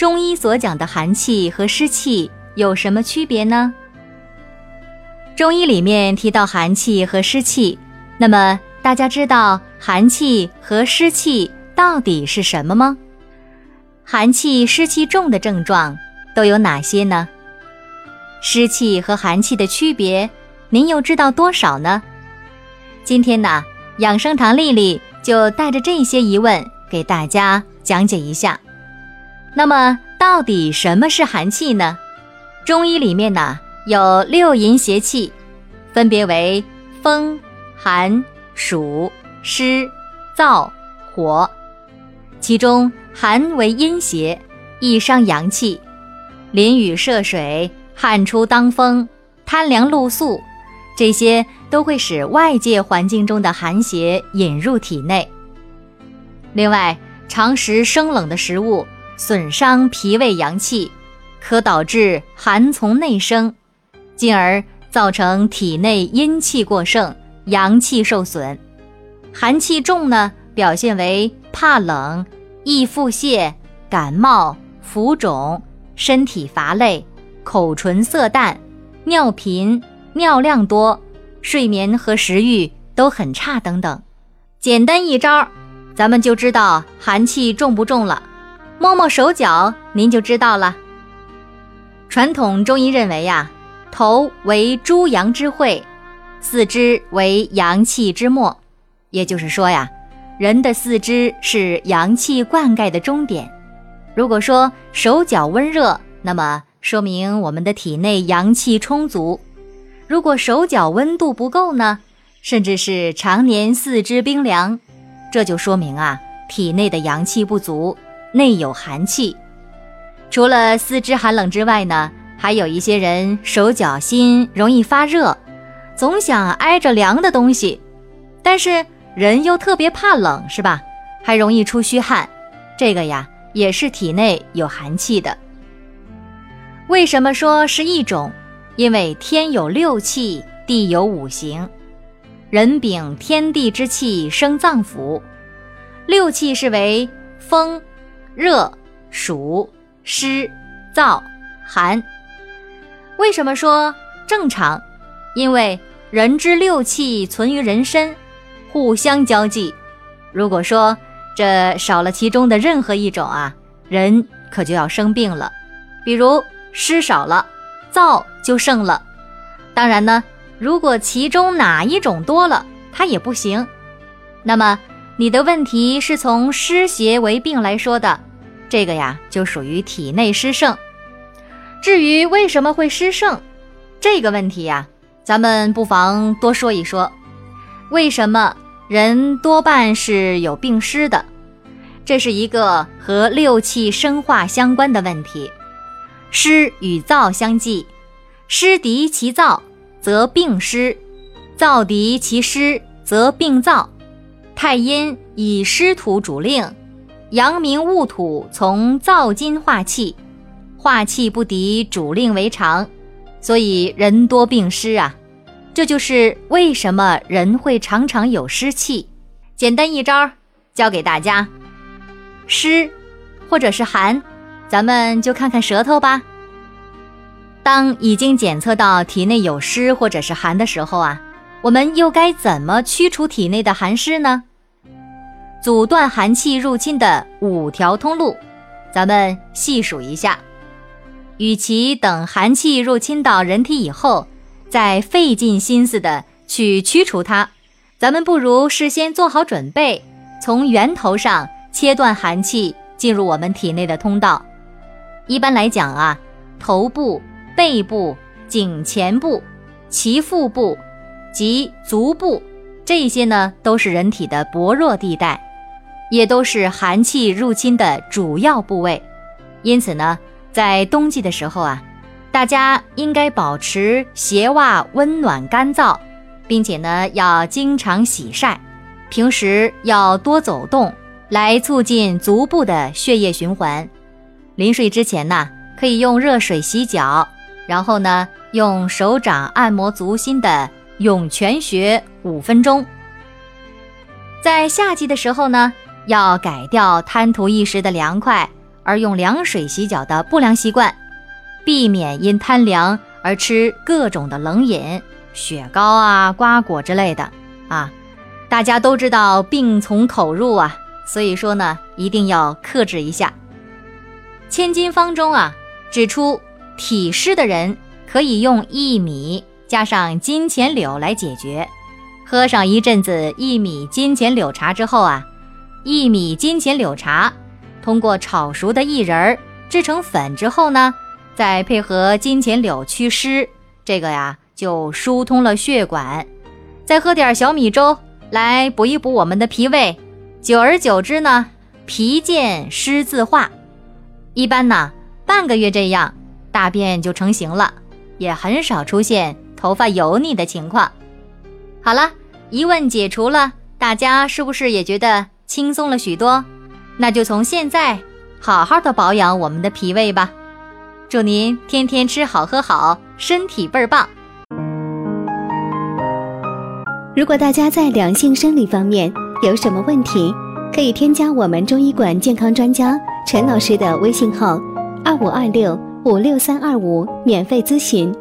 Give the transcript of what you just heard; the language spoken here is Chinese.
中医所讲的寒气和湿气有什么区别呢？中医里面提到寒气和湿气，那么大家知道寒气和湿气到底是什么吗？寒气、湿气重的症状都有哪些呢？湿气和寒气的区别，您又知道多少呢？今天呢，养生堂丽丽就带着这些疑问。给大家讲解一下，那么到底什么是寒气呢？中医里面呢有六淫邪气，分别为风、寒、暑、湿、燥、火。其中寒为阴邪，易伤阳气，淋雨涉水、汗出当风、贪凉露宿，这些都会使外界环境中的寒邪引入体内。另外，常食生冷的食物，损伤脾胃阳气，可导致寒从内生，进而造成体内阴气过盛，阳气受损。寒气重呢，表现为怕冷、易腹泻、感冒、浮肿、身体乏累、口唇色淡、尿频、尿量多、睡眠和食欲都很差等等。简单一招。咱们就知道寒气重不重了，摸摸手脚，您就知道了。传统中医认为呀，头为诸阳之会，四肢为阳气之末，也就是说呀，人的四肢是阳气灌溉的终点。如果说手脚温热，那么说明我们的体内阳气充足；如果手脚温度不够呢，甚至是常年四肢冰凉。这就说明啊，体内的阳气不足，内有寒气。除了四肢寒冷之外呢，还有一些人手脚心容易发热，总想挨着凉的东西，但是人又特别怕冷，是吧？还容易出虚汗，这个呀也是体内有寒气的。为什么说是一种？因为天有六气，地有五行。人禀天地之气生脏腑，六气是为风、热、暑、湿、燥、寒。为什么说正常？因为人之六气存于人身，互相交际。如果说这少了其中的任何一种啊，人可就要生病了。比如湿少了，燥就盛了。当然呢。如果其中哪一种多了，它也不行。那么你的问题是从湿邪为病来说的，这个呀就属于体内湿盛。至于为什么会湿盛，这个问题呀，咱们不妨多说一说。为什么人多半是有病湿的？这是一个和六气生化相关的问题。湿与燥相济，湿敌其燥。则病湿，燥敌其湿，则病燥。太阴以湿土主令，阳明戊土从燥金化气，化气不敌主令为常，所以人多病湿啊。这就是为什么人会常常有湿气。简单一招教给大家：湿或者是寒，咱们就看看舌头吧。当已经检测到体内有湿或者是寒的时候啊，我们又该怎么驱除体内的寒湿呢？阻断寒气入侵的五条通路，咱们细数一下。与其等寒气入侵到人体以后，再费尽心思的去驱除它，咱们不如事先做好准备，从源头上切断寒气进入我们体内的通道。一般来讲啊，头部。背部、颈前部、脐腹部及足部，这些呢都是人体的薄弱地带，也都是寒气入侵的主要部位。因此呢，在冬季的时候啊，大家应该保持鞋袜温暖干燥，并且呢要经常洗晒，平时要多走动，来促进足部的血液循环。临睡之前呢，可以用热水洗脚，然后呢用手掌按摩足心的涌泉穴五分钟。在夏季的时候呢，要改掉贪图一时的凉快而用凉水洗脚的不良习惯，避免因贪凉而吃各种的冷饮、雪糕啊、瓜果之类的啊。大家都知道病从口入啊，所以说呢，一定要克制一下。千金方中啊，指出体湿的人可以用薏米加上金钱柳来解决。喝上一阵子薏米金钱柳茶之后啊，薏米金钱柳茶通过炒熟的薏仁儿制成粉之后呢，再配合金钱柳祛湿，这个呀就疏通了血管。再喝点小米粥来补一补我们的脾胃，久而久之呢，脾健湿自化。一般呢，半个月这样，大便就成型了，也很少出现头发油腻的情况。好了。疑问解除了，大家是不是也觉得轻松了许多？那就从现在好好的保养我们的脾胃吧。祝您天天吃好喝好，身体倍儿棒。如果大家在两性生理方面有什么问题，可以添加我们中医馆健康专家陈老师的微信号：二五二六五六三二五，免费咨询。